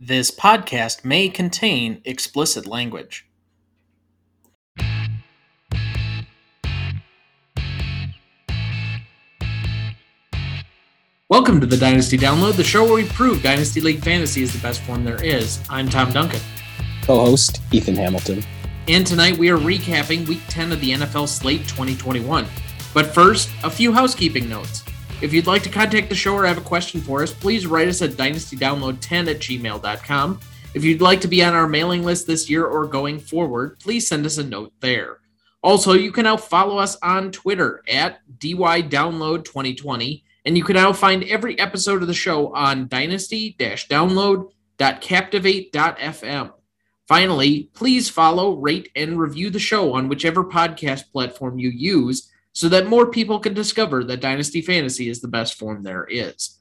This podcast may contain explicit language. Welcome to the Dynasty Download, the show where we prove Dynasty League Fantasy is the best form there is. I'm Tom Duncan. Co host Ethan Hamilton. And tonight we are recapping week 10 of the NFL slate 2021. But first, a few housekeeping notes. If you'd like to contact the show or have a question for us, please write us at dynastydownload10 at gmail.com. If you'd like to be on our mailing list this year or going forward, please send us a note there. Also, you can now follow us on Twitter at DYDownload2020, and you can now find every episode of the show on dynasty-download.captivate.fm. Finally, please follow, rate, and review the show on whichever podcast platform you use so that more people can discover that Dynasty Fantasy is the best form there is.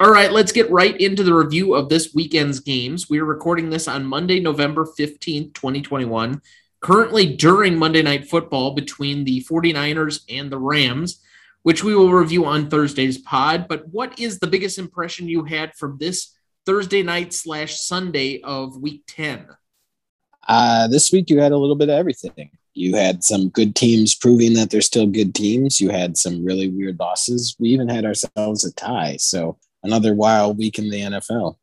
All right, let's get right into the review of this weekend's games. We are recording this on Monday, November 15th, 2021, currently during Monday Night Football between the 49ers and the Rams, which we will review on Thursday's pod. But what is the biggest impression you had from this Thursday night slash Sunday of week 10? Uh, this week you had a little bit of everything. You had some good teams proving that they're still good teams. You had some really weird losses. We even had ourselves a tie. So another wild week in the NFL.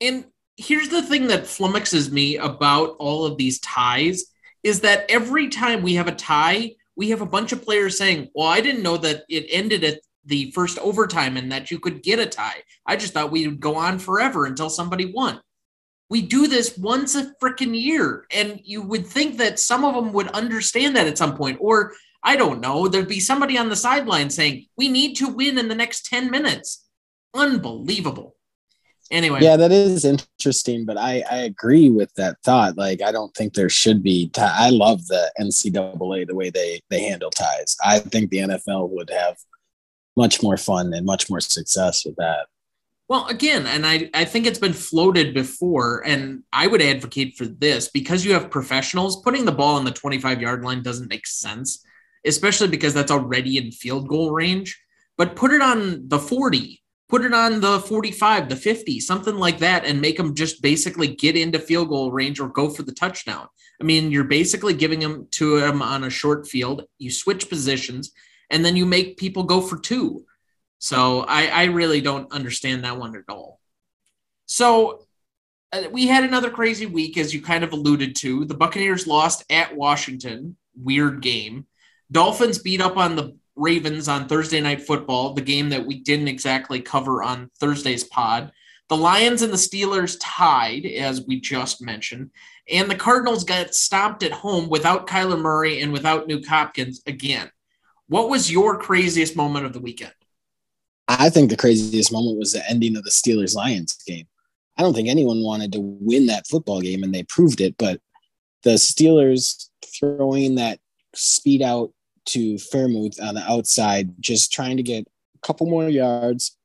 And here's the thing that flummoxes me about all of these ties is that every time we have a tie, we have a bunch of players saying, Well, I didn't know that it ended at the first overtime and that you could get a tie. I just thought we would go on forever until somebody won. We do this once a freaking year. And you would think that some of them would understand that at some point. Or I don't know, there'd be somebody on the sideline saying, We need to win in the next 10 minutes. Unbelievable. Anyway. Yeah, that is interesting, but I, I agree with that thought. Like, I don't think there should be. I love the NCAA the way they they handle ties. I think the NFL would have much more fun and much more success with that. Well, again, and I, I think it's been floated before, and I would advocate for this because you have professionals putting the ball on the 25 yard line doesn't make sense, especially because that's already in field goal range. But put it on the 40, put it on the 45, the 50, something like that, and make them just basically get into field goal range or go for the touchdown. I mean, you're basically giving them to them on a short field. You switch positions, and then you make people go for two. So I, I really don't understand that one at all. So uh, we had another crazy week, as you kind of alluded to. The Buccaneers lost at Washington. Weird game. Dolphins beat up on the Ravens on Thursday Night Football, the game that we didn't exactly cover on Thursday's pod. The Lions and the Steelers tied, as we just mentioned, and the Cardinals got stomped at home without Kyler Murray and without Nuk Hopkins again. What was your craziest moment of the weekend? I think the craziest moment was the ending of the Steelers Lions game. I don't think anyone wanted to win that football game, and they proved it. But the Steelers throwing that speed out to Freiermuth on the outside, just trying to get a couple more yards,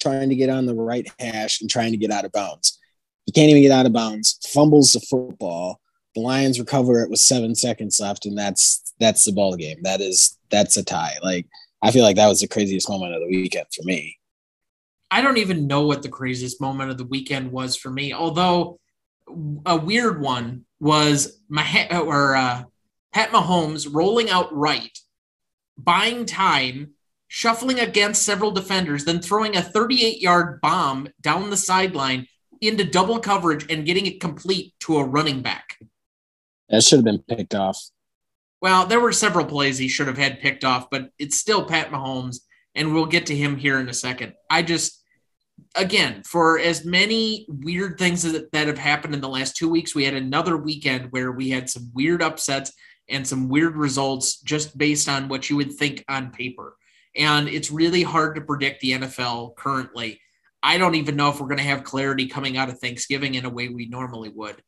trying to get on the right hash, and trying to get out of bounds. He can't even get out of bounds, fumbles the football. The Lions recover it with seven seconds left, and that's that's the ball game. That is that's a tie. Like I feel like that was the craziest moment of the weekend for me. I don't even know what the craziest moment of the weekend was for me. Although a weird one was my or uh, Pat Mahomes rolling out right, buying time, shuffling against several defenders, then throwing a 38-yard bomb down the sideline into double coverage and getting it complete to a running back. That should have been picked off. Well, there were several plays he should have had picked off, but it's still Pat Mahomes, and we'll get to him here in a second. I just, again, for as many weird things that, that have happened in the last two weeks, we had another weekend where we had some weird upsets and some weird results just based on what you would think on paper. And it's really hard to predict the NFL currently. I don't even know if we're going to have clarity coming out of Thanksgiving in a way we normally would.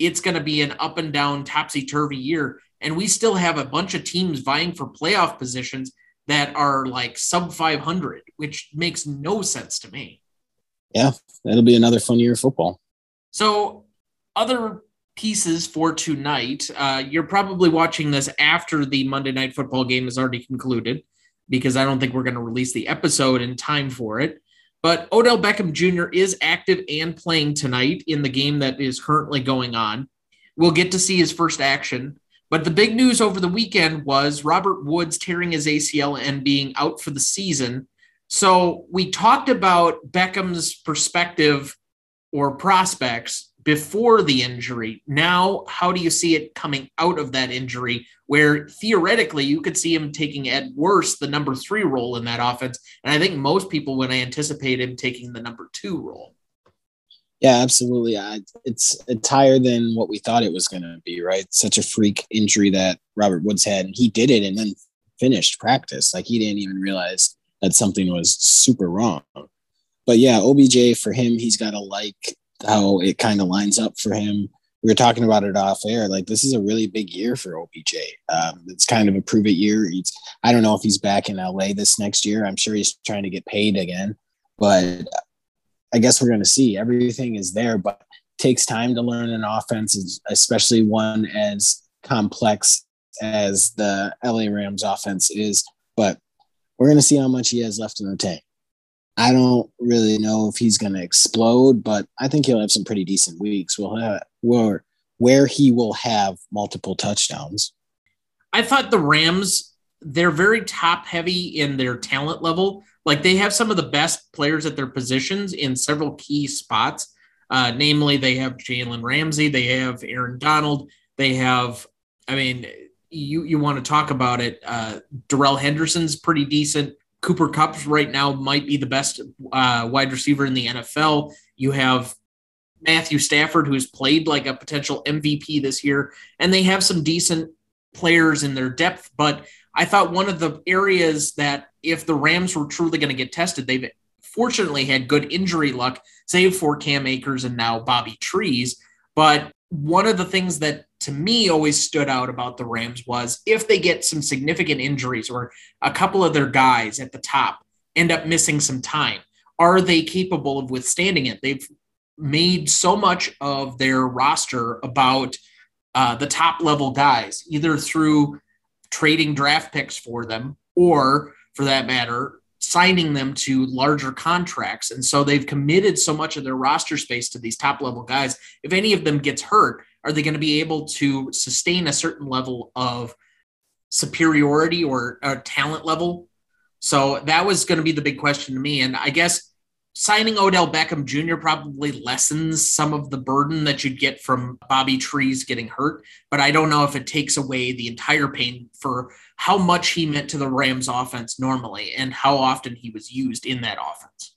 It's going to be an up and down, topsy turvy year and we still have a bunch of teams vying for playoff positions that are like sub 500, which makes no sense to me. Yeah, that'll be another fun year of football. So, other pieces for tonight, uh, you're probably watching this after the Monday Night Football game is already concluded because I don't think we're going to release the episode in time for it. But Odell Beckham Jr. is active and playing tonight in the game that is currently going on. We'll get to see his first action. But the big news over the weekend was Robert Woods tearing his ACL and being out for the season. So we talked about Beckham's perspective or prospects before the injury. Now, how do you see it coming out of that injury where theoretically you could see him taking at worst the number three role in that offense? And I think most people would anticipate him taking the number two role. Yeah, absolutely. I, it's it's higher than what we thought it was going to be. Right, such a freak injury that Robert Woods had, he did it and then finished practice. Like he didn't even realize that something was super wrong. But yeah, OBJ for him, he's got to like how it kind of lines up for him. We were talking about it off air. Like this is a really big year for OBJ. Um, it's kind of a prove it year. He's I don't know if he's back in LA this next year. I'm sure he's trying to get paid again, but I guess we're going to see. Everything is there, but takes time to learn an offense, especially one as complex as the LA Rams offense is. But we're going to see how much he has left in the tank. I don't really know if he's going to explode, but I think he'll have some pretty decent weeks. We'll have where where he will have multiple touchdowns. I thought the Rams they're very top heavy in their talent level. Like they have some of the best players at their positions in several key spots. Uh, namely, they have Jalen Ramsey, they have Aaron Donald, they have, I mean, you you want to talk about it. Uh, Darrell Henderson's pretty decent. Cooper Kupp right now might be the best uh, wide receiver in the NFL. You have Matthew Stafford, who's played like a potential MVP this year, and they have some decent players in their depth. But I thought one of the areas that if the Rams were truly going to get tested, they've fortunately had good injury luck, save for Cam Akers and now Bobby Trees. But one of the things that to me always stood out about the Rams was if they get some significant injuries or a couple of their guys at the top end up missing some time, are they capable of withstanding it? They've made so much of their roster about uh, the top level guys, either through trading draft picks for them, or for that matter, signing them to larger contracts. And so they've committed so much of their roster space to these top level guys. If any of them gets hurt, are they going to be able to sustain a certain level of superiority or, or talent level? So that was going to be the big question to me. And I guess signing Odell Beckham Jr. probably lessens some of the burden that you'd get from Bobby Trees getting hurt, but I don't know if it takes away the entire pain for how much he meant to the Rams offense normally and how often he was used in that offense.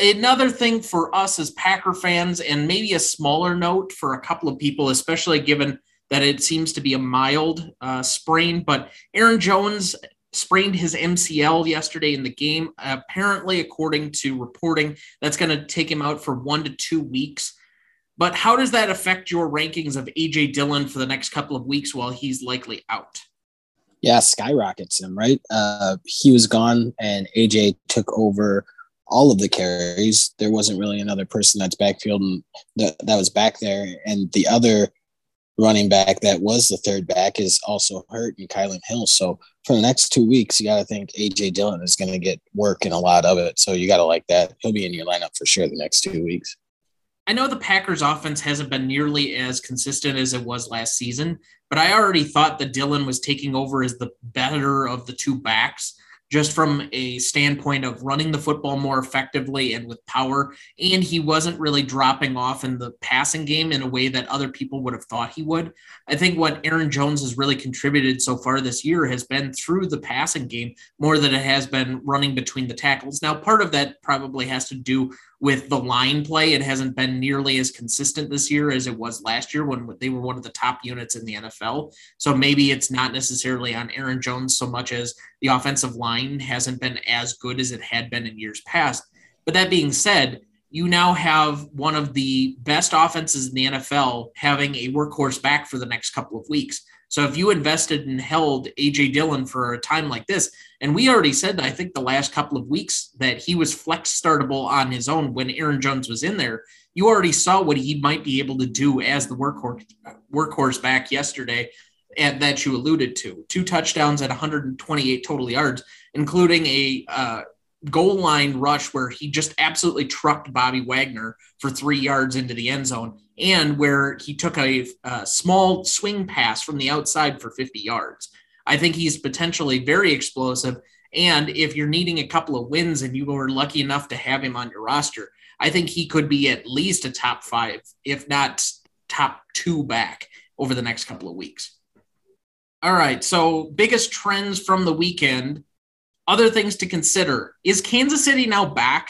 Another thing for us as Packer fans, and maybe a smaller note for a couple of people, especially given that it seems to be a mild uh, sprain, but Aaron Jones sprained his MCL yesterday in the game. Apparently, according to reporting, that's going to take him out for one to two weeks. But how does that affect your rankings of AJ Dillon for the next couple of weeks while he's likely out? Yeah, skyrockets him, right? Uh, he was gone, and AJ took over all of the carries. There wasn't really another person that's backfield and that, that was back there. And the other running back that was the third back is also hurt in Kylin Hill. So for the next two weeks, you got to think AJ Dillon is going to get work and a lot of it. So you got to like that. He'll be in your lineup for sure the next two weeks. I know the Packers offense hasn't been nearly as consistent as it was last season, but I already thought that Dillon was taking over as the better of the two backs just from a standpoint of running the football more effectively and with power. And he wasn't really dropping off in the passing game in a way that other people would have thought he would. I think what Aaron Jones has really contributed so far this year has been through the passing game more than it has been running between the tackles. Now, part of that probably has to do with the line play. It hasn't been nearly as consistent this year as it was last year when they were one of the top units in the NFL. So maybe it's not necessarily on Aaron Jones so much as the offensive line hasn't been as good as it had been in years past. But that being said, you now have one of the best offenses in the NFL having a workhorse back for the next couple of weeks. So if you invested and held AJ Dillon for a time like this, and we already said, I think the last couple of weeks that he was flex startable on his own when Aaron Jones was in there, you already saw what he might be able to do as the workhorse workhorse back yesterday and that you alluded to. Two touchdowns at 128 total yards, including a uh, goal line rush where he just absolutely trucked Bobby Wagner for three yards into the end zone, and where he took a, a, small swing pass from the outside for 50 yards. I think he's potentially very explosive. And if you're needing a couple of wins and you were lucky enough to have him on your roster, I think he could be at least a top five, if not top two back over the next couple of weeks. All right. So, biggest trends from the weekend other things to consider. Is Kansas City now back?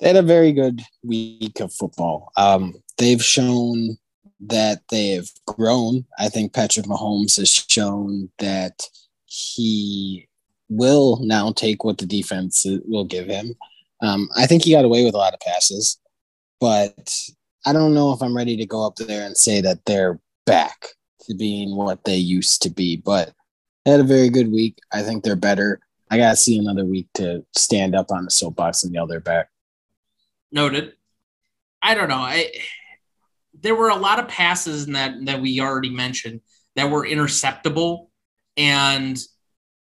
They had a very good week of football. Um, they've shown that they have grown. I think Patrick Mahomes has shown that he will now take what the defense will give him. Um, I think he got away with a lot of passes, but I don't know if I'm ready to go up there and say that they're back to being what they used to be. But they had a very good week. I think they're better. I gotta see another week to stand up on the soapbox and yell their back. Noted. I don't know. I there were a lot of passes that that we already mentioned that were interceptable, and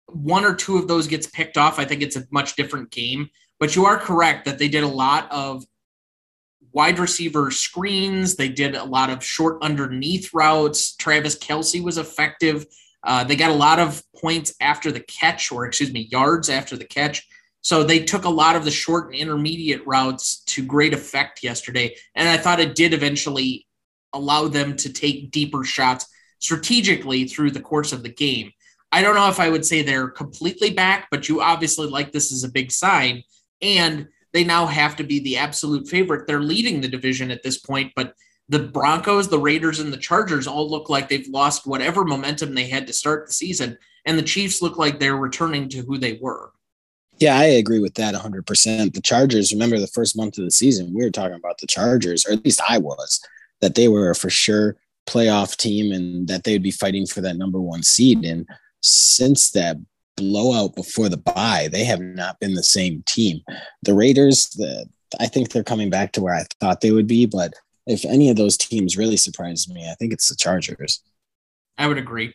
one or two of those gets picked off. I think it's a much different game. But you are correct that they did a lot of wide receiver screens. They did a lot of short underneath routes. Travis Kelce was effective uh, they got a lot of points after the catch, or excuse me, yards after the catch. So they took a lot of the short and intermediate routes to great effect yesterday. And I thought it did eventually allow them to take deeper shots strategically through the course of the game. I don't know if I would say they're completely back, but you obviously like this as a big sign. And they now have to be the absolute favorite. They're leading the division at this point, but the Broncos, the Raiders, and the Chargers all look like they've lost whatever momentum they had to start the season. And the Chiefs look like they're returning to who they were. Yeah, I agree with that 100%. The Chargers, remember the first month of the season, we were talking about the Chargers, or at least I was, that they were for sure playoff team and that they would be fighting for that number one seed. And since that blowout before the bye, they have not been the same team. The Raiders, the, I think they're coming back to where I thought they would be, but if any of those teams really surprised me, I think it's the Chargers. I would agree.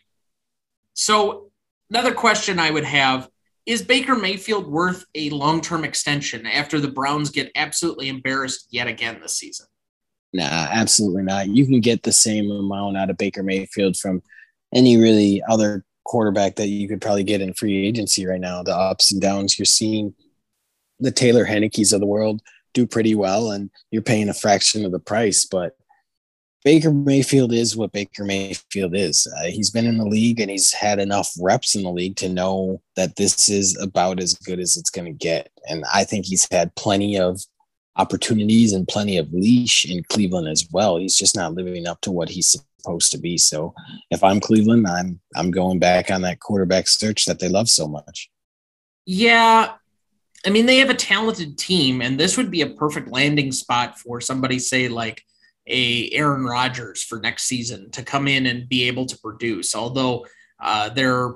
So, another question I would have is Baker Mayfield worth a long term extension after the Browns get absolutely embarrassed yet again this season? Nah, absolutely not. You can get the same amount out of Baker Mayfield from any really other quarterback that you could probably get in free agency right now. The ups and downs you're seeing, the Taylor Heinicke's of the world do pretty well and you're paying a fraction of the price. But Baker Mayfield is what Baker Mayfield is. Uh, he's been in the league and he's had enough reps in the league to know that this is about as good as it's going to get. And I think he's had plenty of opportunities and plenty of leash in Cleveland as well. He's just not living up to what he's supposed to be. So if I'm Cleveland, I'm I'm going back on that quarterback search that they love so much. Yeah, I mean, they have a talented team, and this would be a perfect landing spot for somebody, say, like a Aaron Rodgers for next season to come in and be able to produce. Although uh, their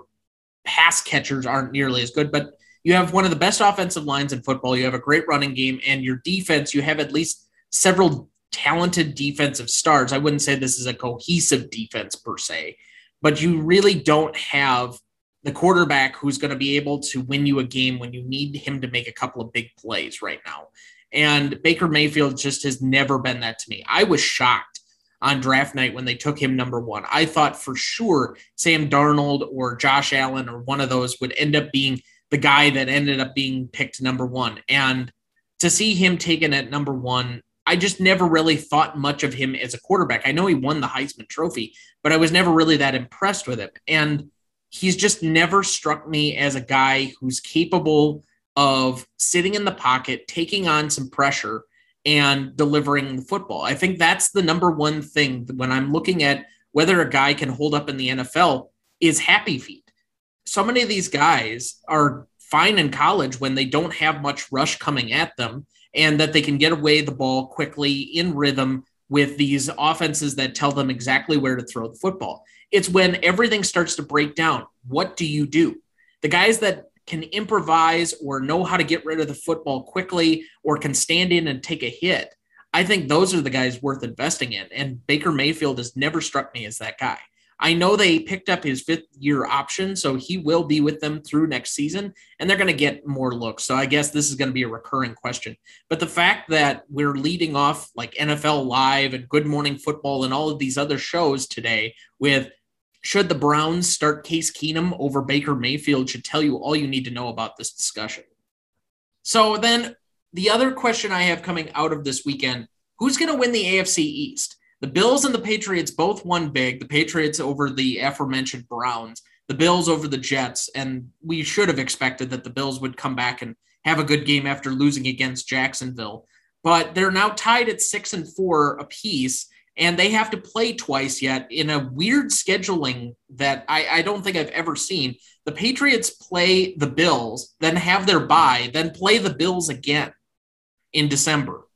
pass catchers aren't nearly as good, but you have one of the best offensive lines in football. You have a great running game, and your defense, you have at least several talented defensive stars. I wouldn't say this is a cohesive defense per se, but you really don't have the quarterback who's going to be able to win you a game when you need him to make a couple of big plays right now. And Baker Mayfield just has never been that to me. I was shocked on draft night when they took him number one. I thought for sure Sam Darnold or Josh Allen or one of those would end up being the guy that ended up being picked number one. And to see him taken at number one, I just never really thought much of him as a quarterback. I know he won the Heisman Trophy, but I was never really that impressed with him. And he's just never struck me as a guy who's capable of sitting in the pocket, taking on some pressure, and delivering the football. I think that's the number one thing when I'm looking at whether a guy can hold up in the NFL is happy feet. So many of these guys are fine in college when they don't have much rush coming at them and that they can get away the ball quickly in rhythm with these offenses that tell them exactly where to throw the football. It's when everything starts to break down. What do you do? The guys that can improvise or know how to get rid of the football quickly or can stand in and take a hit. I think those are the guys worth investing in. And Baker Mayfield has never struck me as that guy. I know they picked up his fifth year option, so he will be with them through next season, and they're going to get more looks. So I guess this is going to be a recurring question. But the fact that we're leading off like NFL Live and Good Morning Football and all of these other shows today with should the Browns start Case Keenum over Baker Mayfield should tell you all you need to know about this discussion. So then the other question I have coming out of this weekend who's going to win the AFC East? The Bills and the Patriots both won big. The Patriots over the aforementioned Browns, the Bills over the Jets. And we should have expected that the Bills would come back and have a good game after losing against Jacksonville. But they're now tied at six and four apiece, and they have to play twice yet in a weird scheduling that I, I don't think I've ever seen. The Patriots play the Bills, then have their bye, then play the Bills again in December.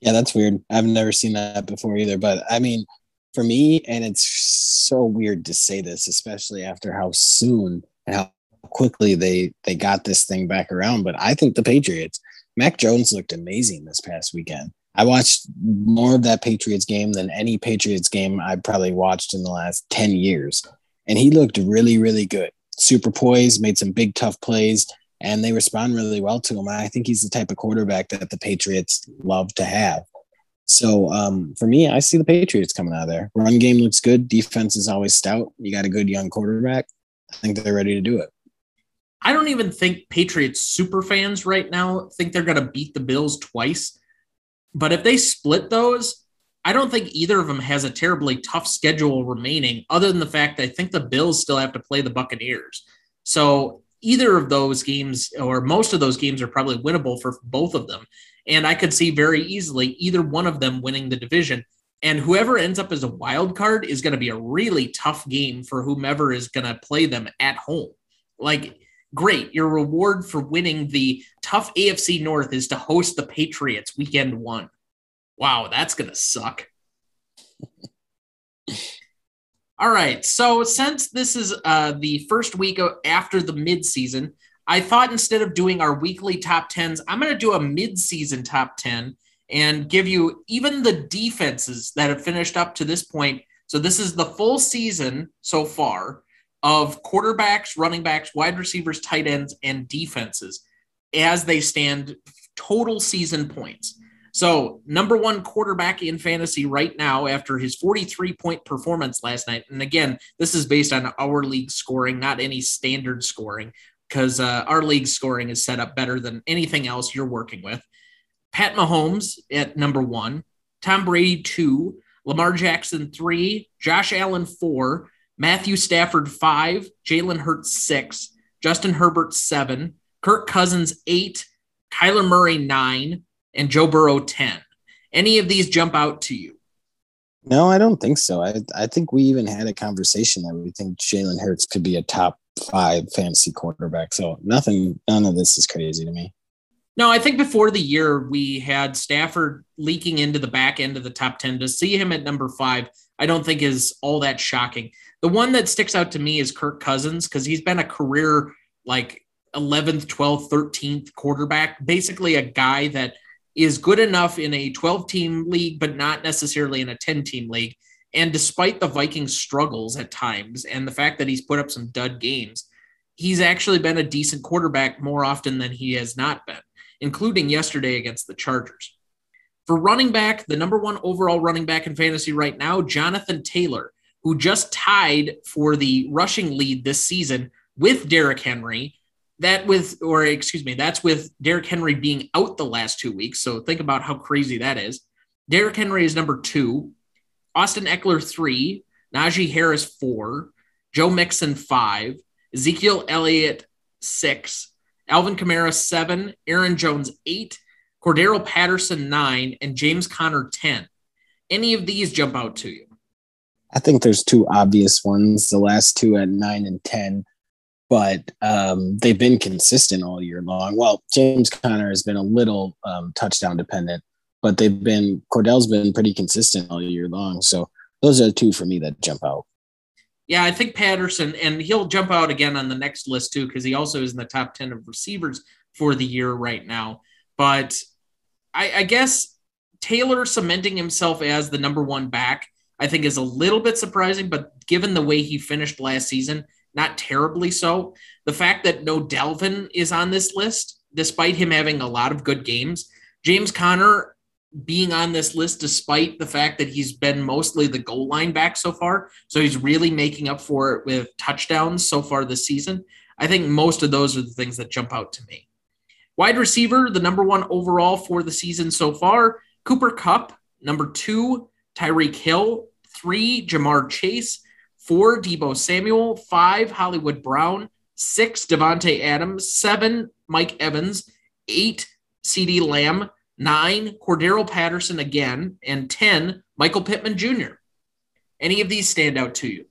Yeah, that's weird. I've never seen that before either. But I mean, for me, and it's so weird to say this, especially after how soon and how quickly they they got this thing back around. But I think the Patriots, Mac Jones looked amazing this past weekend. I watched more of that Patriots game than any Patriots game I've probably watched in the last 10 years. And he looked really, really good. Super poised, made some big, tough plays and they respond really well to him. I think he's the type of quarterback that the Patriots love to have. So um, for me, I see the Patriots coming out of there. Run game looks good. Defense is always stout. You got a good young quarterback. I think they're ready to do it. I don't even think Patriots super fans right now think they're going to beat the Bills twice. But if they split those, I don't think either of them has a terribly tough schedule remaining, other than the fact I think the Bills still have to play the Buccaneers. So either of those games or most of those games are probably winnable for both of them. And I could see very easily either one of them winning the division. And whoever ends up as a wild card is going to be a really tough game for whomever is going to play them at home. Like, great. Your reward for winning the tough AFC North is to host the Patriots weekend one. Wow, that's going to suck. All right. So since this is uh, the first week after the midseason, I thought instead of doing our weekly top tens, I'm going to do a midseason top 10 and give you even the defenses that have finished up to this point. So this is the full season so far of quarterbacks, running backs, wide receivers, tight ends, and defenses as they stand total season points. So, number one quarterback in fantasy right now after his 43 point performance last night. And again, this is based on our league scoring, not any standard scoring, because uh, our league scoring is set up better than anything else you're working with. Pat Mahomes at number one, Tom Brady two, Lamar Jackson three, Josh Allen four, Matthew Stafford five, Jalen Hurts six, Justin Herbert seven, Kirk Cousins eight, Kyler Murray nine, and Joe Burrow 10. Any of these jump out to you? No, I don't think so. I, I think we even had a conversation that we think Jalen Hurts could be a top five fantasy quarterback. So nothing, none of this is crazy to me. No, I think before the year we had Stafford leaking into the back end of the top 10. To see him at number five, I don't think is all that shocking. The one that sticks out to me is Kirk Cousins because he's been a career like 11th, 12th, 13th quarterback, basically a guy that is good enough in a 12 team league, but not necessarily in a 10 team league. And despite the Vikings' struggles at times and the fact that he's put up some dud games, he's actually been a decent quarterback more often than he has not been, including yesterday against the Chargers. For running back, the number one overall running back in fantasy right now, Jonathan Taylor, who just tied for the rushing lead this season with Derrick Henry that with, or excuse me, that's with Derrick Henry being out the last two weeks. So think about how crazy that is. Derrick Henry is number two, Austin Ekeler three, Najee Harris four, Joe Mixon five, Ezekiel Elliott six, Alvin Kamara seven, Aaron Jones eight, Cordarrelle Patterson nine, and James Conner ten. Any of these jump out to you? I think there's two obvious ones. The last two at nine and ten but um, they've been consistent all year long. Well, James Conner has been a little um, touchdown dependent, but they've been Cordell's been pretty consistent all year long. So those are the two for me that jump out. Yeah, I think Patterson, and he'll jump out again on the next list too, because he also is in the top 10 of receivers for the year right now. But I, I guess Taylor cementing himself as the number one back I think is a little bit surprising, but given the way he finished last season, not terribly so. The fact that no Dalvin is on this list, despite him having a lot of good games, James Conner being on this list, despite the fact that he's been mostly the goal line back so far. So he's really making up for it with touchdowns so far this season. I think most of those are the things that jump out to me. Wide receiver, the number one overall for the season so far, Cooper Kupp, Number two, Tyreek Hill. Three, Ja'Marr Chase. Four, Deebo Samuel. Five, Hollywood Brown. Six, Davante Adams. Seven, Mike Evans. Eight, CeeDee Lamb. Nine, Cordarrelle Patterson again. And 10, Michael Pittman Jr. Any of these stand out to you?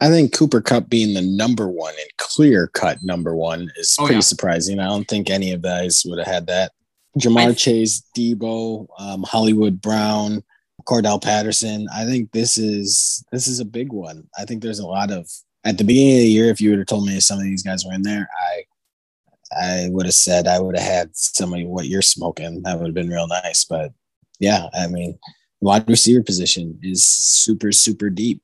I think Cooper Kupp being the number one and clear cut number one is oh, pretty yeah. surprising. I don't think any of guys would have had that. Ja'Marr I, Chase, Deebo, um, Hollywood Brown, Cordarrelle Patterson. I think this is this is a big one. I think there's a lot of at the beginning of the year. If you would have told me some of these guys were in there, I I would have said I would have had some of what you're smoking. That would have been real nice. But yeah, I mean, wide receiver position is super super deep.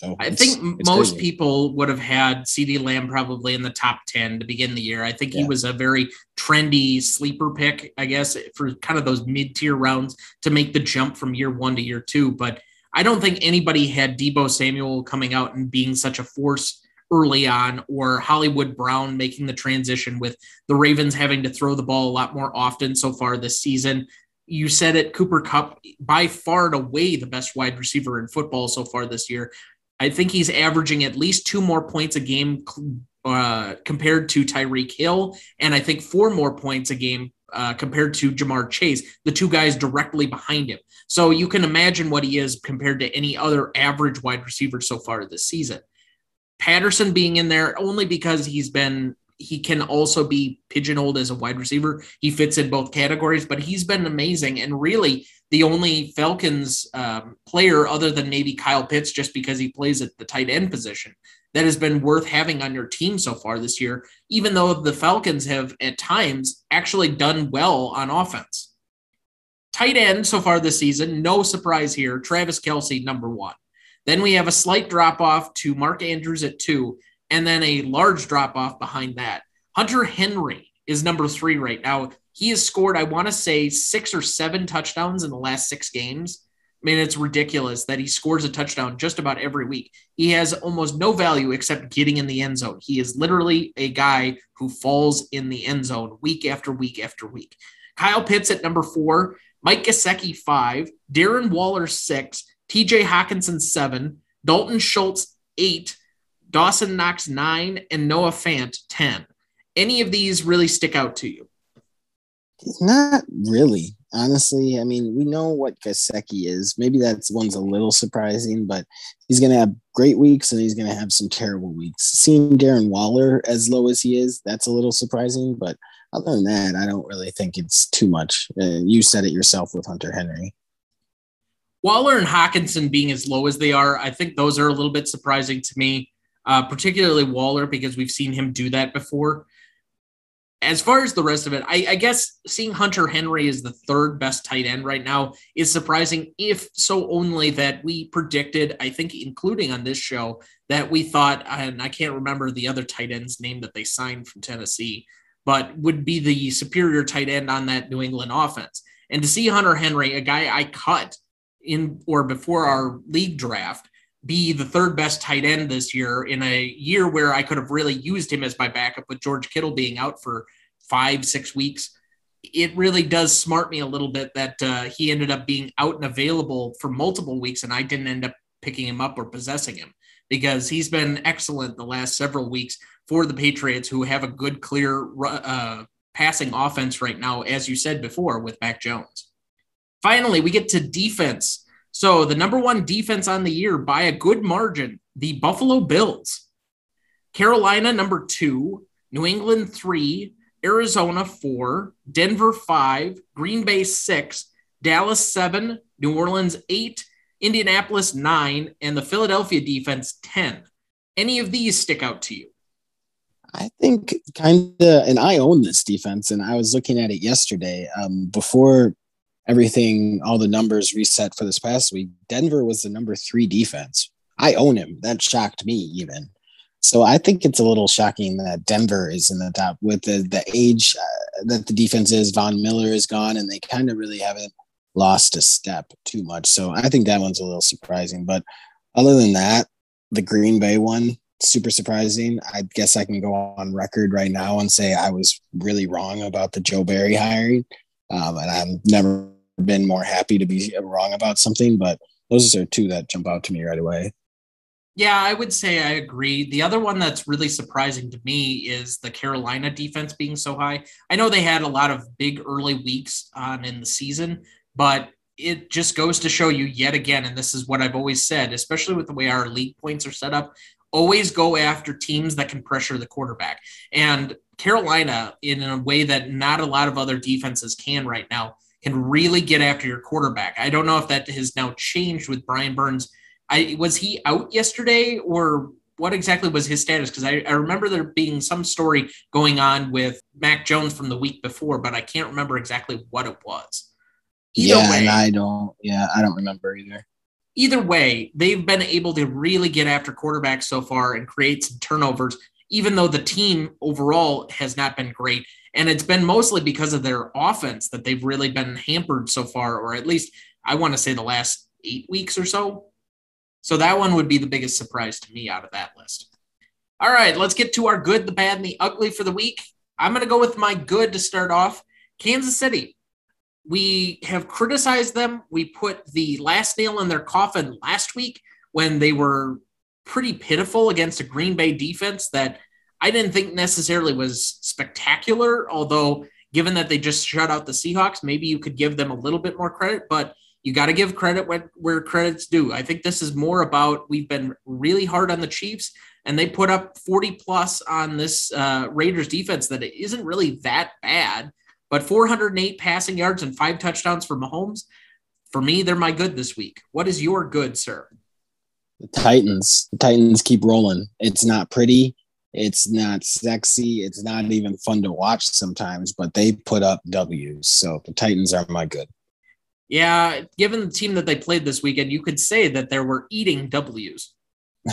So I think most crazy. people would have had CeeDee Lamb probably in the top 10 to begin the year. I think yeah. he was a very trendy sleeper pick, I guess, for kind of those mid tier rounds to make the jump from year one to year two. But I don't think anybody had Deebo Samuel coming out and being such a force early on, or Hollywood Brown making the transition with the Ravens having to throw the ball a lot more often so far this season. You said it, Cooper Kupp, by far and away the best wide receiver in football so far this year. I think he's averaging at least two more points a game uh, compared to Tyreek Hill, and I think four more points a game uh, compared to Ja'Marr Chase, the two guys directly behind him. So you can imagine what he is compared to any other average wide receiver so far this season. Patterson being in there only because he's been he can also be pigeonholed as a wide receiver. He fits in both categories, but he's been amazing and really the only Falcons um, player other than maybe Kyle Pitts, just because he plays at the tight end position, that has been worth having on your team so far this year, even though the Falcons have at times actually done well on offense. Tight end so far this season, no surprise here. Travis Kelce, number one. Then we have a slight drop off to Mark Andrews at two, and then a large drop off behind that. Hunter Henry is number three right now. He has scored, I want to say, six or seven touchdowns in the last six games. I mean, it's ridiculous that he scores a touchdown just about every week. He has almost no value except getting in the end zone. He is literally a guy who falls in the end zone week after week after week. Kyle Pitts at number four, Mike Gesicki five, Darren Waller six, TJ Hockenson seven, Dalton Schultz eight, Dawson Knox nine, and Noah Fant 10. Any of these really stick out to you? Not really, honestly. I mean, we know what Gesicki is. Maybe that's one's a little surprising, but he's going to have great weeks and he's going to have some terrible weeks. Seeing Darren Waller as low as he is, that's a little surprising. But other than that, I don't really think it's too much. Uh, you said it yourself with Hunter Henry. Waller and Hockenson being as low as they are, I think those are a little bit surprising to me, uh, particularly Waller because we've seen him do that before as far as the rest of it, I, I, guess seeing Hunter Henry as the third best tight end right now is surprising, if so only that we predicted, I think, including on this show, that we thought, and I can't remember the other tight end's name that they signed from Tennessee, but would be the superior tight end on that New England offense. And to see Hunter Henry, a guy I cut in or before our league draft, be the third best tight end this year in a year where I could have really used him as my backup with George Kittle being out for five, six weeks. It really does smart me a little bit that uh, he ended up being out and available for multiple weeks and I didn't end up picking him up or possessing him because he's been excellent the last several weeks for the Patriots, who have a good, clear uh, passing offense right now, as you said before, with Mac Jones. Finally, we get to defense. So the number one defense on the year by a good margin, the Buffalo Bills. Carolina, number two. New England, three. Arizona, four. Denver, five. Green Bay, six. Dallas, seven. New Orleans, eight. Indianapolis, nine. And the Philadelphia defense, 10. Any of these stick out to you? I think kind of, and I own this defense, and I was looking at it yesterday. Um, before everything, all the numbers reset for this past week, Denver was the number three defense. I own him. That shocked me even. So I think it's a little shocking that Denver is in the top with the the age uh, that the defense is. Von Miller is gone, and they kind of really haven't lost a step too much. So I think that one's a little surprising. But other than that, the Green Bay one, super surprising. I guess I can go on record right now and say I was really wrong about the Joe Barry hiring. Um, and I've never been more happy to be wrong about something, but those are two that jump out to me right away. Yeah, I would say I agree. The other one that's really surprising to me is the Carolina defense being so high. I know they had a lot of big early weeks on in the season, but it just goes to show you yet again, and this is what I've always said, especially with the way our league points are set up, always go after teams that can pressure the quarterback. And Carolina, in a way that not a lot of other defenses can right now, can really get after your quarterback. I don't know if that has now changed with Brian Burns. I was he out yesterday or what exactly was his status? Because I, I, remember there being some story going on with Mac Jones from the week before, but I can't remember exactly what it was. Either yeah, way, I don't. Yeah, I don't remember either. Either way, they've been able to really get after quarterbacks so far and create some turnovers, even though the team overall has not been great. And it's been mostly because of their offense that they've really been hampered so far, or at least I want to say the last eight weeks or so. So that one would be the biggest surprise to me out of that list. All right, let's get to our good, the bad, and the ugly for the week. I'm going to go with my good to start off. Kansas City. We have criticized them. We put the last nail in their coffin last week when they were pretty pitiful against a Green Bay defense that I didn't think necessarily was spectacular, although given that they just shut out the Seahawks, maybe you could give them a little bit more credit, but you got to give credit where, where credit's due. I think this is more about we've been really hard on the Chiefs and they put up 40 plus on this uh, Raiders defense that it isn't really that bad, but 408 passing yards and five touchdowns for Mahomes. For me, they're my good this week. What is your good, sir? The Titans. The Titans keep rolling. It's not pretty. It's not sexy. It's not even fun to watch sometimes, but they put up W's. So the Titans are my good. Yeah, given the team that they played this weekend, you could say that there were eating W's.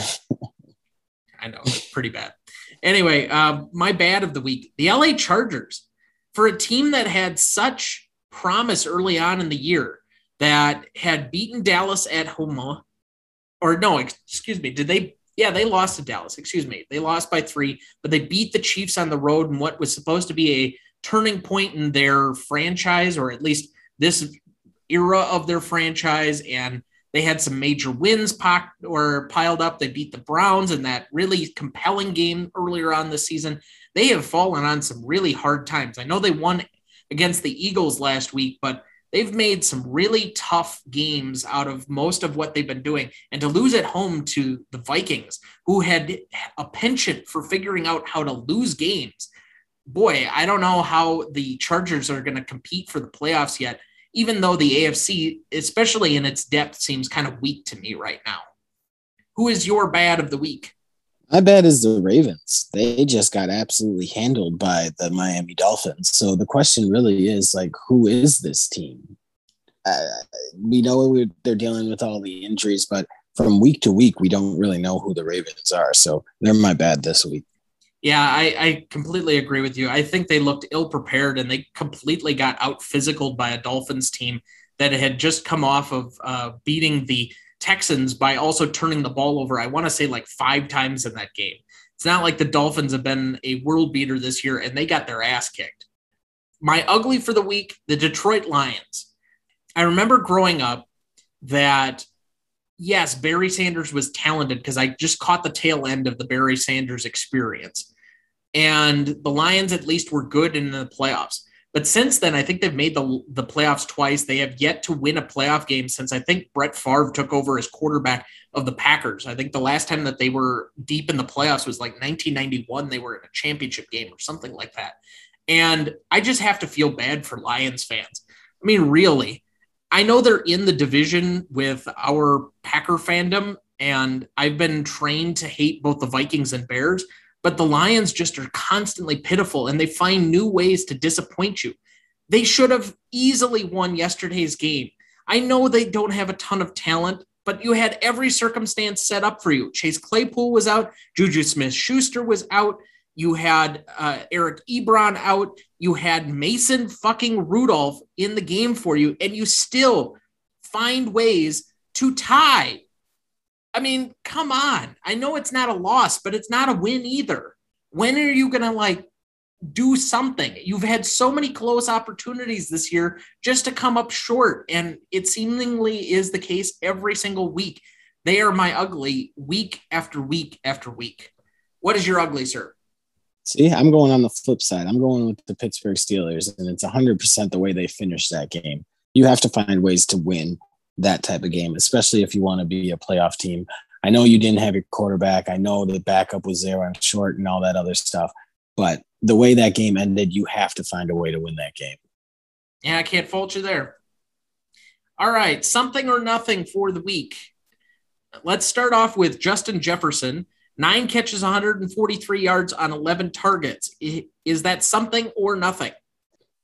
I know, pretty bad. Anyway, uh, my bad of the week the LA Chargers. For a team that had such promise early on in the year, that had beaten Dallas at home, or no, excuse me, did they yeah, they lost to Dallas. Excuse me. They lost by three, but they beat the Chiefs on the road in what was supposed to be a turning point in their franchise, or at least this era of their franchise. And they had some major wins popped or piled up. They beat the Browns in that really compelling game earlier on the season. They have fallen on some really hard times. I know they won against the Eagles last week, but they've made some really tough games out of most of what they've been doing. And to lose at home to the Vikings, who had a penchant for figuring out how to lose games, boy, I don't know how the Chargers are going to compete for the playoffs yet, even though the AFC, especially in its depth, seems kind of weak to me right now. Who is your bad of the week? My bad is the Ravens. They just got absolutely handled by the Miami Dolphins. So the question really is like, who is this team? Uh, we know they're dealing with all the injuries, but from week to week, we don't really know who the Ravens are. So they're my bad this week. Yeah, I, I completely agree with you. I think they looked ill prepared and they completely got out physical by a Dolphins team that had just come off of uh, beating the Texans by also turning the ball over, I want to say like five times in that game. It's not like the Dolphins have been a world beater this year and they got their ass kicked. My ugly for the week, the Detroit Lions. I remember growing up that, yes, Barry Sanders was talented because I just caught the tail end of the Barry Sanders experience. And the Lions at least were good in the playoffs. But since then, I think they've made the, the playoffs twice. They have yet to win a playoff game since I think Brett Favre took over as quarterback of the Packers. I think the last time that they were deep in the playoffs was like 1991. They were in a championship game or something like that. And I just have to feel bad for Lions fans. I mean, really, I know they're in the division with our Packer fandom, and I've been trained to hate both the Vikings and Bears but the Lions just are constantly pitiful and they find new ways to disappoint you. They should have easily won yesterday's game. I know they don't have a ton of talent, but you had every circumstance set up for you. Chase Claypool was out, Juju Smith Schuster was out. You had uh, Eric Ebron out. You had Mason fucking Rudolph in the game for you, and you still find ways to tie. I mean, come on. I know it's not a loss, but it's not a win either. When are you going to like do something? You've had so many close opportunities this year just to come up short, and it seemingly is the case every single week. They are my ugly week after week after week. What is your ugly, sir? See, I'm going on the flip side. I'm going with the Pittsburgh Steelers, and it's 100% the way they finished that game. You have to find ways to win that type of game, especially if you want to be a playoff team. I know you didn't have your quarterback. I know the backup was there on short and all that other stuff, but the way that game ended, you have to find a way to win that game. Yeah, I can't fault you there. All right, something or nothing for the week. Let's start off with Justin Jefferson nine catches, 143 yards on 11 targets. Is that something or nothing?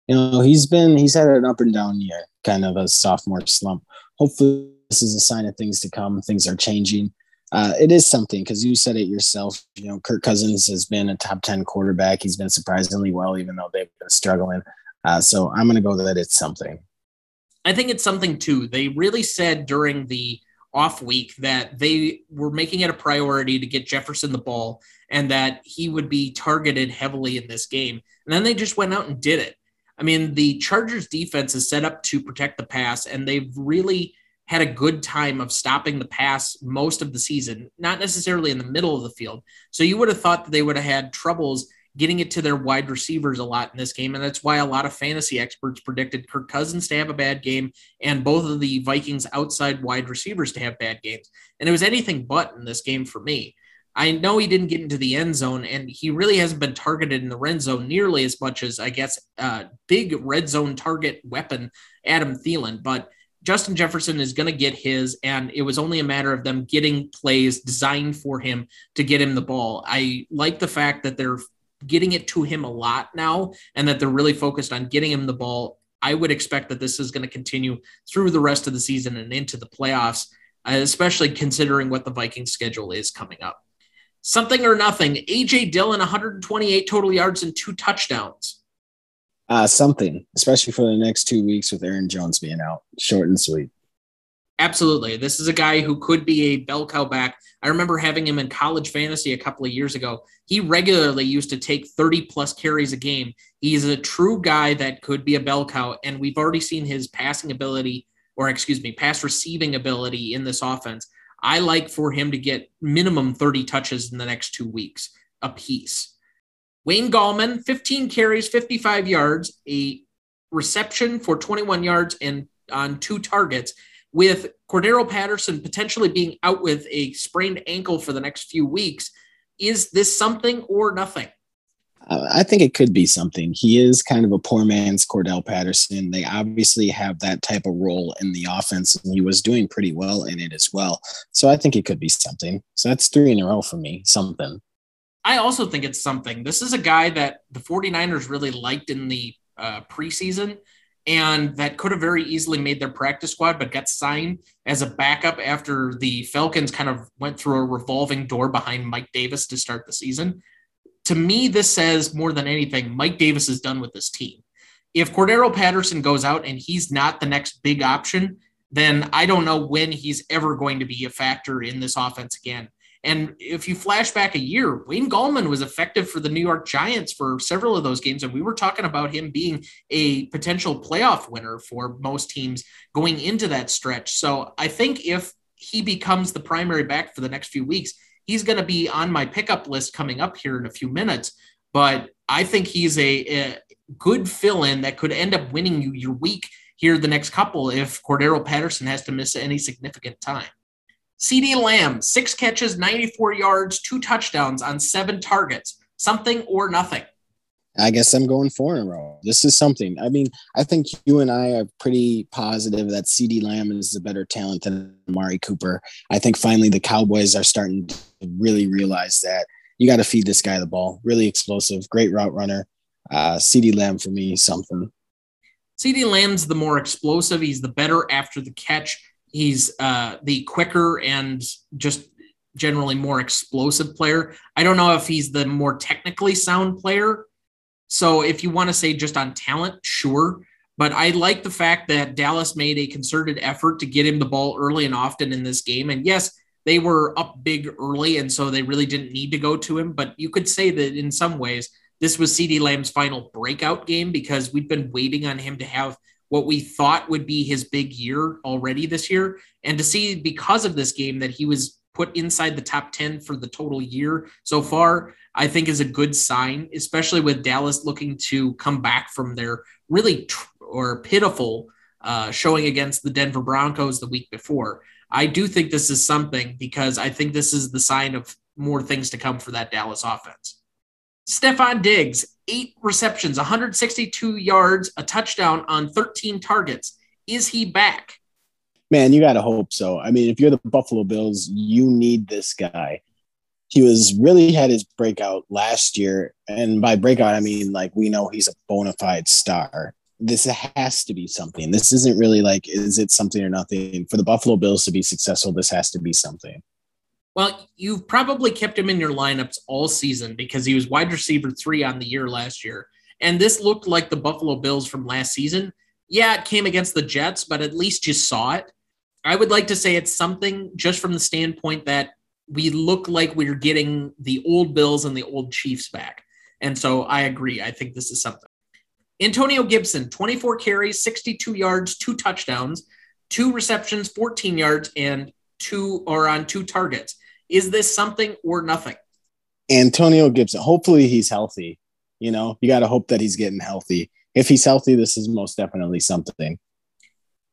You know, he's been, he's had an up and down year, kind of a sophomore slump. Hopefully, this is a sign of things to come. Things are changing. Uh, it is something because you said it yourself. You know, Kirk Cousins has been a top 10 quarterback. He's been surprisingly well, even though they've been struggling. Uh, so I'm going to go that it's something. I think it's something too. They really said during the off week that they were making it a priority to get Jefferson the ball and that he would be targeted heavily in this game. And then they just went out and did it. I mean, the Chargers defense is set up to protect the pass, and they've really had a good time of stopping the pass most of the season, not necessarily in the middle of the field. So you would have thought that they would have had troubles getting it to their wide receivers a lot in this game. And that's why a lot of fantasy experts predicted Kirk Cousins to have a bad game and both of the Vikings outside wide receivers to have bad games. And it was anything but in this game for me. I know he didn't get into the end zone, and he really hasn't been targeted in the red zone nearly as much as I guess uh, big red zone target weapon Adam Thielen. But Justin Jefferson is going to get his, and it was only a matter of them getting plays designed for him to get him the ball. I like the fact that they're getting it to him a lot now and that they're really focused on getting him the ball. I would expect that this is going to continue through the rest of the season and into the playoffs, especially considering what the Vikings schedule is coming up. Something or nothing. AJ Dillon, 128 total yards and two touchdowns. Uh, something, especially for the next two weeks with Aaron Jones being out. Short and sweet. Absolutely. This is a guy who could be a bell cow back. I remember having him in college fantasy a couple of years ago. He regularly used to take 30 plus carries a game. He's a true guy that could be a bell cow. And we've already seen his passing ability, or excuse me, pass receiving ability in this offense. I like for him to get minimum 30 touches in the next two weeks a piece. Wayne Gallman, 15 carries, 55 yards, a reception for 21 yards and on two targets with Cordarrelle Patterson potentially being out with a sprained ankle for the next few weeks, is this something or nothing? I think it could be something. He is kind of a poor man's Cordarrelle Patterson. They obviously have that type of role in the offense, and he was doing pretty well in it as well. So I think it could be something. So that's three in a row for me, something. I also think it's something. This is a guy that the 49ers really liked in the uh, preseason and that could have very easily made their practice squad, but got signed as a backup after the Falcons kind of went through a revolving door behind Mike Davis to start the season. To me, this says more than anything, Mike Davis is done with this team. If Cordarrelle Patterson goes out and he's not the next big option, then I don't know when he's ever going to be a factor in this offense again. And if you flash back a year, Wayne Gallman was effective for the New York Giants for several of those games. And we were talking about him being a potential playoff winner for most teams going into that stretch. So I think if he becomes the primary back for the next few weeks, he's going to be on my pickup list coming up here in a few minutes. But I think he's a, a good fill in that could end up winning you your week here the next couple if Cordarrelle Patterson has to miss any significant time. CeeDee Lamb, six catches, 94 yards, two touchdowns on seven targets. Something or nothing. I guess I'm going four in a row. This is something. I mean, I think you and I are pretty positive that CeeDee Lamb is a better talent than Amari Cooper. I think finally the Cowboys are starting to really realize that you got to feed this guy the ball. Really explosive, great route runner. Uh, CeeDee Lamb for me, something. CeeDee Lamb's the more explosive. He's the better after the catch. He's uh, the quicker and just generally more explosive player. I don't know if he's the more technically sound player. So if you want to say just on talent, sure. But I like the fact that Dallas made a concerted effort to get him the ball early and often in this game. And yes, they were up big early, and so they really didn't need to go to him. But you could say that in some ways, this was CeeDee Lamb's final breakout game because we've been waiting on him to have what we thought would be his big year already this year. And to see because of this game that he was put inside the top 10 for the total year so far, I think is a good sign, especially with Dallas looking to come back from their really tr- or pitiful uh, showing against the Denver Broncos the week before. I do think this is something because I think this is the sign of more things to come for that Dallas offense. Stefon Diggs, eight receptions, 162 yards, a touchdown on 13 targets. Is he back? Man, you got to hope so. I mean, if you're the Buffalo Bills, you need this guy. He was really had his breakout last year. And by breakout, I mean like we know he's a bona fide star this has to be something. This isn't really like, is it something or nothing? For the Buffalo Bills to be successful, this has to be something. Well, you've probably kept him in your lineups all season because he was wide receiver three on the year last year. And this looked like the Buffalo Bills from last season. Yeah, it came against the Jets, but at least you saw it. I would like to say it's something just from the standpoint that we look like we're getting the old Bills and the old Chiefs back. And so I agree. I think this is something. Antonio Gibson, 24 carries, 62 yards, two touchdowns, two receptions, 14 yards, and two or on two targets. Is this something or nothing? Antonio Gibson, hopefully he's healthy. You know, you got to hope that he's getting healthy. If he's healthy, this is most definitely something.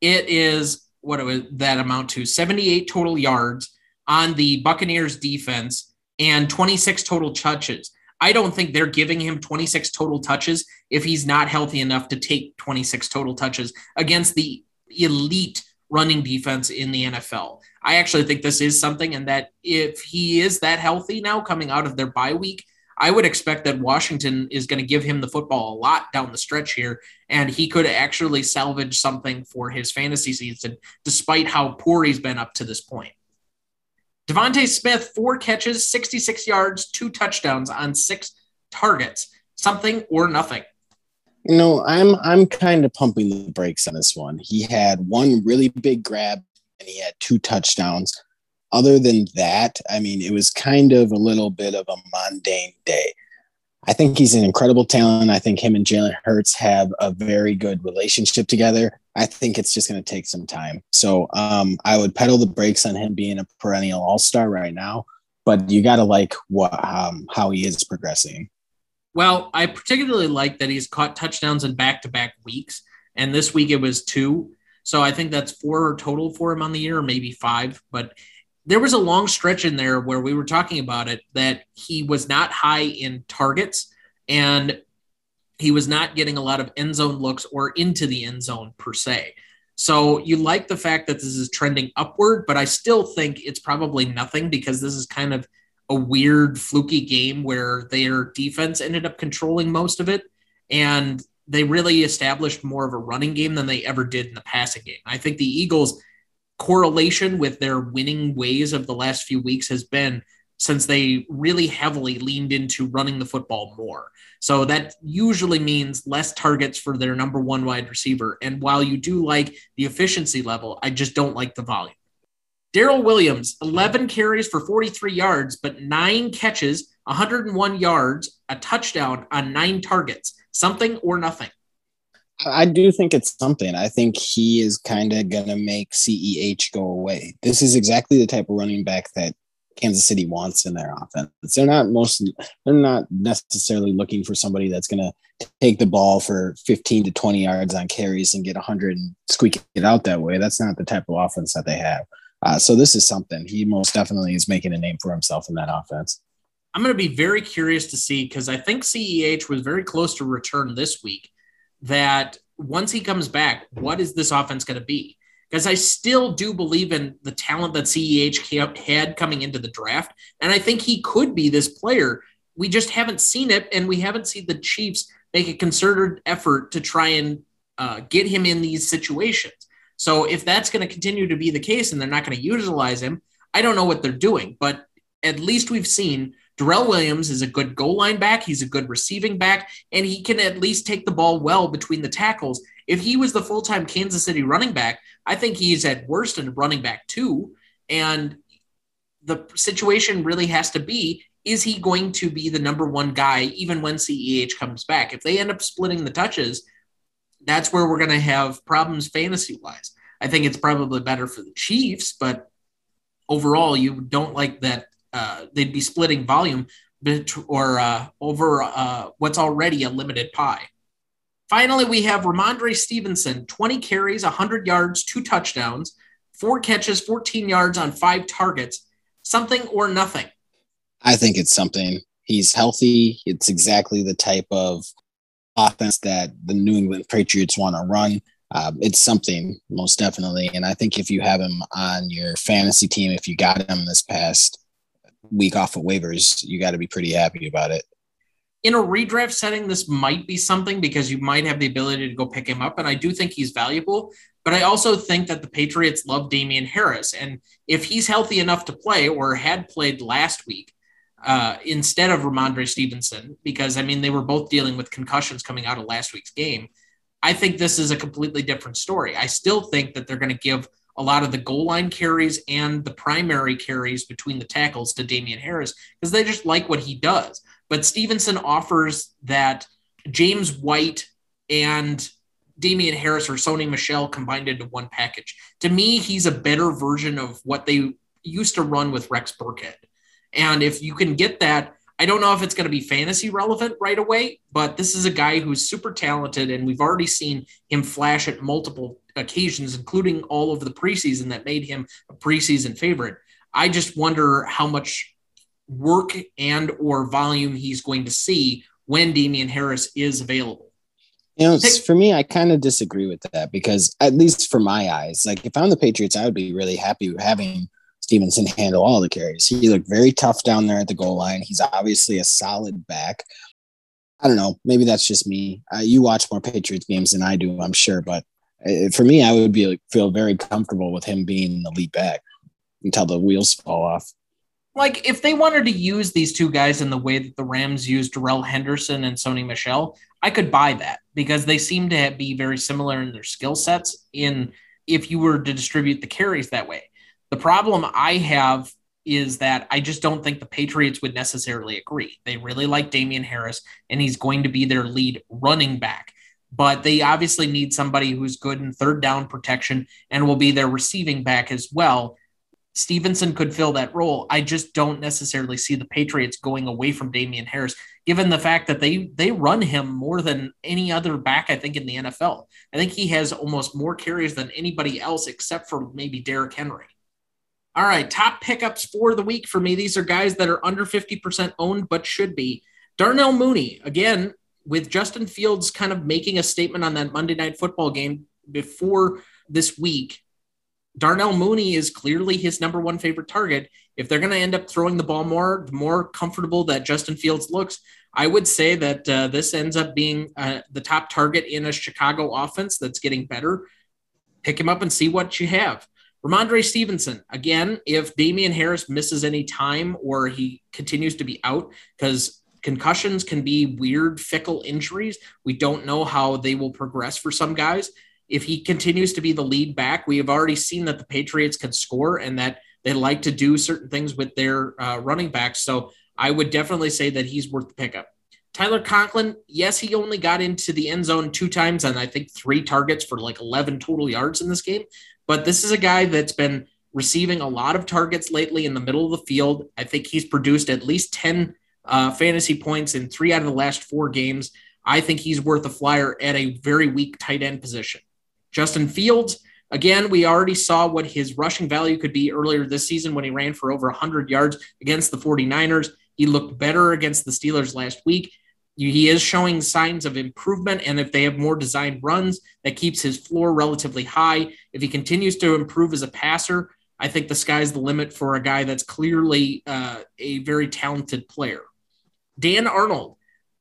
It is what it would that amount to 78 total yards on the Buccaneers defense and 26 total touches. I don't think they're giving him 26 total touches if he's not healthy enough to take 26 total touches against the elite running defense in the NFL. I actually think this is something, and that if he is that healthy now coming out of their bye week, I would expect that Washington is going to give him the football a lot down the stretch here, and he could actually salvage something for his fantasy season, despite how poor he's been up to this point. DeVonta Smith, four catches, 66 yards, two touchdowns on six targets. Something or nothing. You know, I'm I'm kind of pumping the brakes on this one. He had one really big grab and he had two touchdowns. Other than that, I mean, it was kind of a little bit of a mundane day. I think he's an incredible talent. I think him and Jalen Hurts have a very good relationship together. I think it's just going to take some time. So um, I would pedal the brakes on him being a perennial all star right now, but you got to like what um, how he is progressing. Well, I particularly like that he's caught touchdowns in back to back weeks, and this week it was two. So I think that's four total for him on the year, maybe five. But there was a long stretch in there where we were talking about it that he was not high in targets and he was not getting a lot of end zone looks or into the end zone per se. So you like the fact that this is trending upward, but I still think it's probably nothing because this is kind of a weird fluky game where their defense ended up controlling most of it and they really established more of a running game than they ever did in the passing game. I think the Eagles correlation with their winning ways of the last few weeks has been since they really heavily leaned into running the football more. So that usually means less targets for their number one wide receiver. And while you do like the efficiency level, I just don't like the volume. Darrel Williams, 11 carries for 43 yards, but nine catches, 101 yards, a touchdown on nine targets. Something or nothing. I do think it's something. I think he is kind of going to make CEH go away. This is exactly the type of running back that Kansas City wants in their offense. They're not most they're not necessarily looking for somebody that's going to take the ball for 15 to 20 yards on carries and get 100 and squeak it out that way. That's not the type of offense that they have. Uh, so this is something he most definitely is making a name for himself in that offense. I'm going to be very curious to see because I think CEH was very close to return this week that once he comes back, what is this offense going to be? Because I still do believe in the talent that CEH had coming into the draft. And I think he could be this player. We just haven't seen it. And we haven't seen the Chiefs make a concerted effort to try and uh, get him in these situations. So if that's going to continue to be the case and they're not going to utilize him, I don't know what they're doing. But at least we've seen Darrel Williams is a good goal line back. He's a good receiving back, and he can at least take the ball well between the tackles. If he was the full time Kansas City running back, I think he's at worst in running back too. And the situation really has to be is he going to be the number one guy even when CEH comes back? If they end up splitting the touches, that's where we're going to have problems fantasy wise. I think it's probably better for the Chiefs, but overall, you don't like that uh, they'd be splitting volume bet- or uh, over uh, what's already a limited pie. Finally, we have Rhamondre Stevenson, 20 carries, 100 yards, two touchdowns, four catches, 14 yards on five targets. Something or nothing. I think it's something. He's healthy. It's exactly the type of offense that the New England Patriots want to run. Uh, it's something most definitely. And I think if you have him on your fantasy team, if you got him this past week off of waivers, you got to be pretty happy about it. In a redraft setting, this might be something because you might have the ability to go pick him up. And I do think he's valuable. But I also think that the Patriots love Damien Harris. And if he's healthy enough to play or had played last week, uh, instead of Rhamondre Stevenson, because I mean, they were both dealing with concussions coming out of last week's game. I think this is a completely different story. I still think that they're going to give a lot of the goal line carries and the primary carries between the tackles to Damien Harris because they just like what he does. But Stevenson offers that James White and Damien Harris or Sony Michel combined into one package. To me, he's a better version of what they used to run with Rex Burkhead. And if you can get that, I don't know if it's going to be fantasy relevant right away, but this is a guy who's super talented, and we've already seen him flash at multiple occasions, including all of the preseason that made him a preseason favorite. I just wonder how much work and or volume he's going to see when Damien Harris is available. You know, for me, I kind of disagree with that because, at least for my eyes, like if I'm the Patriots, I would be really happy having Stevenson handle all the carries. He looked very tough down there at the goal line. He's obviously a solid back. I don't know. Maybe that's just me. Uh, you watch more Patriots games than I do, I'm sure. But uh, for me, I would be like, feel very comfortable with him being the lead back until the wheels fall off. Like if they wanted to use these two guys in the way that the Rams used Darrell Henderson and Sony Michel, I could buy that because they seem to be very similar in their skill sets. In if you were to distribute the carries that way, the problem I have is that I just don't think the Patriots would necessarily agree. They really like Damien Harris, and he's going to be their lead running back. But they obviously need somebody who's good in third down protection and will be their receiving back as well. Stevenson could fill that role. I just don't necessarily see the Patriots going away from Damien Harris, given the fact that they they run him more than any other back, I think, in the NFL. I think he has almost more carries than anybody else except for maybe Derrick Henry. All right, top pickups for the week for me. These are guys that are under 50% owned, but should be. Darnell Mooney, again, with Justin Fields kind of making a statement on that Monday night football game before this week. Darnell Mooney is clearly his number one favorite target. If they're going to end up throwing the ball more, the more comfortable that Justin Fields looks, I would say that uh, this ends up being uh, the top target in a Chicago offense that's getting better. Pick him up and see what you have. Rhamondre Stevenson, again, if Damien Harris misses any time or he continues to be out, because concussions can be weird, fickle injuries. We don't know how they will progress for some guys. If he continues to be the lead back, we have already seen that the Patriots can score and that they like to do certain things with their uh, running backs. So I would definitely say that he's worth the pickup. Tyler Conklin, yes, he only got into the end zone two times and I think three targets for like 11 total yards in this game. But this is a guy that's been receiving a lot of targets lately in the middle of the field. I think he's produced at least 10 uh, fantasy points in three out of the last four games. I think he's worth a flyer at a very weak tight end position. Justin Fields, again, we already saw what his rushing value could be earlier this season when he ran for over 100 yards against the 49ers. He looked better against the Steelers last week he is showing signs of improvement. And if they have more designed runs, that keeps his floor relatively high. If he continues to improve as a passer, I think the sky's the limit for a guy that's clearly uh, a very talented player. Dan Arnold.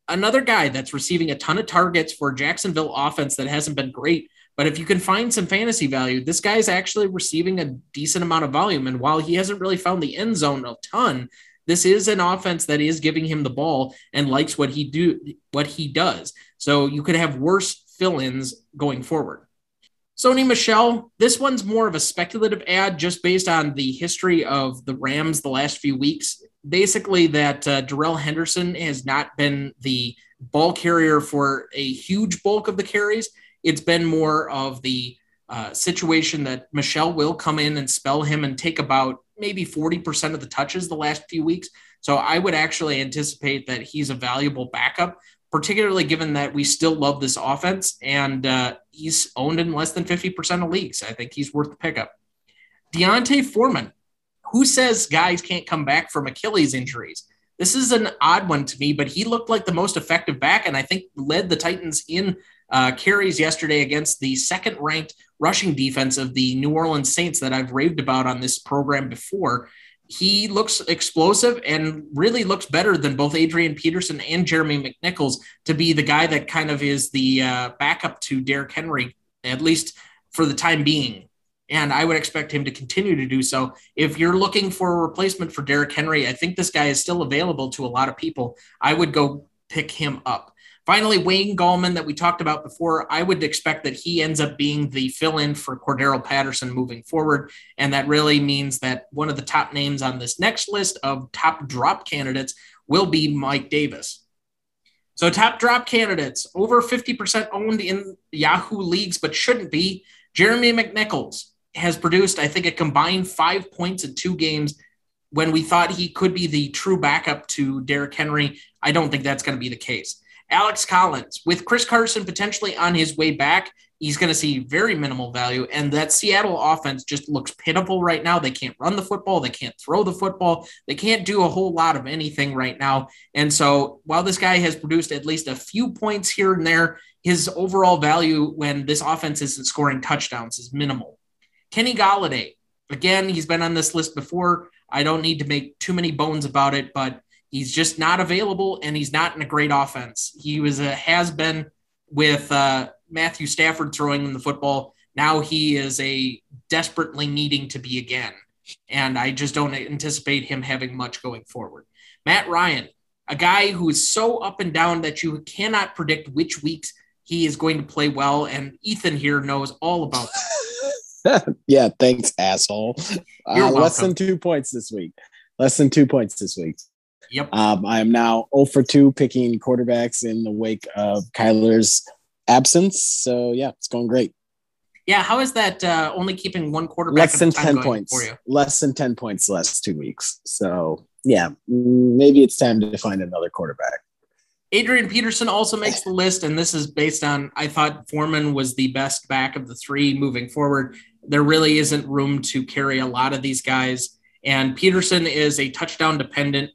another guy that's receiving a ton of targets for Jacksonville offense that hasn't been great. But if you can find some fantasy value, this guy is actually receiving a decent amount of volume. And while he hasn't really found the end zone a ton, this is an offense that is giving him the ball and likes what he do what he does. So you could have worse fill-ins going forward. Sony Michel, this one's more of a speculative ad just based on the history of the Rams the last few weeks. Basically, that uh, Darrell Henderson has not been the ball carrier for a huge bulk of the carries. It's been more of the uh, situation that Michel will come in and spell him and take about maybe 40% of the touches the last few weeks. So I would actually anticipate that he's a valuable backup particularly given that we still love this offense and uh, he's owned in less than 50% of leagues. I think he's worth the pickup. D'Onta Foreman, who says guys can't come back from Achilles injuries? This is an odd one to me, but he looked like the most effective back and I think led the Titans in uh, carries yesterday against the second ranked rushing defense of the New Orleans Saints that I've raved about on this program before he looks explosive and really looks better than both Adrian Peterson and Jeremy McNichols to be the guy that kind of is the uh, backup to Derrick Henry, at least for the time being. And I would expect him to continue to do so. If you're looking for a replacement for Derrick Henry, I think this guy is still available to a lot of people. I would go pick him up. Finally, Wayne Gallman, that we talked about before, I would expect that he ends up being the fill in for Cordarrelle Patterson moving forward. And that really means that one of the top names on this next list of top drop candidates will be Mike Davis. So, top drop candidates over 50% owned in Yahoo leagues, but shouldn't be. Jeremy McNichols has produced, I think, a combined five points in two games when we thought he could be the true backup to Derrick Henry. I don't think that's going to be the case. Alex Collins, with Chris Carson potentially on his way back, he's going to see very minimal value. And that Seattle offense just looks pitiful right now. They can't run the football, they can't throw the football, they can't do a whole lot of anything right now. And so while this guy has produced at least a few points here and there, his overall value when this offense isn't scoring touchdowns is minimal. Kenny Golladay, again, he's been on this list before. I don't need to make too many bones about it, but He's just not available, and he's not in a great offense. He was a has been with uh, Matthew Stafford throwing in the football. Now he is a desperately needing to be again, and I just don't anticipate him having much going forward. Matt Ryan, a guy who is so up and down that you cannot predict which weeks he is going to play well, and Ethan here knows all about that. yeah, thanks, asshole. Uh, less than two points this week. Less than two points this week. Yep. Um, I am now 0 for 2 picking quarterbacks in the wake of Kyler's absence. So, yeah, it's going great. Yeah. How is that uh, only keeping one quarterback? Less than 10 points. For you? Less than 10 points last two weeks. So, yeah, maybe it's time to find another quarterback. Adrian Peterson also makes the list, and this is based on I thought Foreman was the best back of the three moving forward. There really isn't room to carry a lot of these guys. And Peterson is a touchdown dependent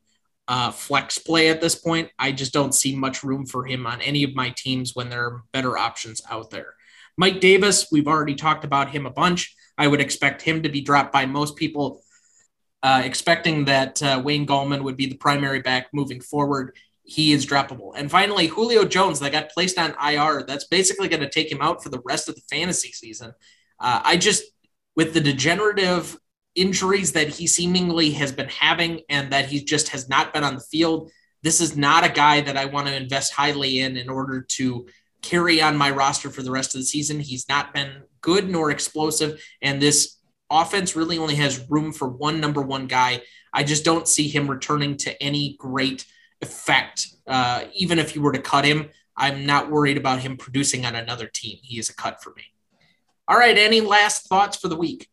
uh, flex play at this point. I just don't see much room for him on any of my teams when there are better options out there. Mike Davis, we've already talked about him a bunch. I would expect him to be dropped by most people, uh, expecting that uh, Wayne Gallman would be the primary back moving forward. He is droppable. And finally, Julio Jones, that got placed on IR. That's basically going to take him out for the rest of the fantasy season. Uh, I just, with the degenerative injuries that he seemingly has been having and that he just has not been on the field. This is not a guy that I want to invest highly in in order to carry on my roster for the rest of the season. He's not been good nor explosive, and this offense really only has room for one number one guy. I just don't see him returning to any great effect. Uh, even if you were to cut him, I'm not worried about him producing on another team. He is a cut for me. All right. Any last thoughts for the week?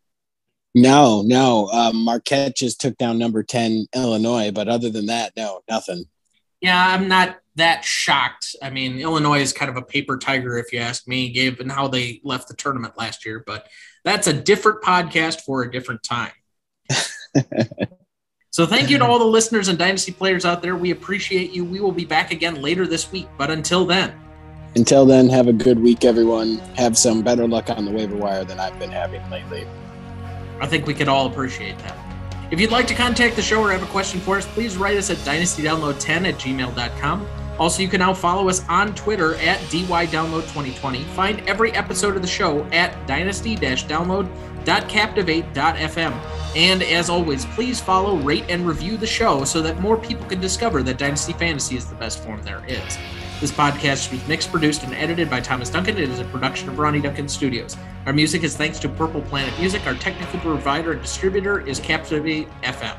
No, no. Um, Marquette just took down number 10 Illinois, but other than that, no, nothing. Yeah, I'm not that shocked. I mean, Illinois is kind of a paper tiger, if you ask me, given how they left the tournament last year, but that's a different podcast for a different time. so, thank you to all the listeners and Dynasty players out there. We appreciate you. We will be back again later this week, but until then, until then, have a good week, everyone. Have some better luck on the waiver wire than I've been having lately. I think we could all appreciate that. If you'd like to contact the show or have a question for us, please write us at dynastydownload10 at gmail.com. Also, you can now follow us on Twitter at DYDownload2020. Find every episode of the show at dynasty-download.captivate.fm. And as always, please follow, rate, and review the show so that more people can discover that Dynasty Fantasy is the best form there is. This podcast was mixed, produced, and edited by Thomas Duncan. It is a production of Ronnie Duncan Studios. Our music is thanks to Purple Planet Music. Our technical provider and distributor is Captivate FM.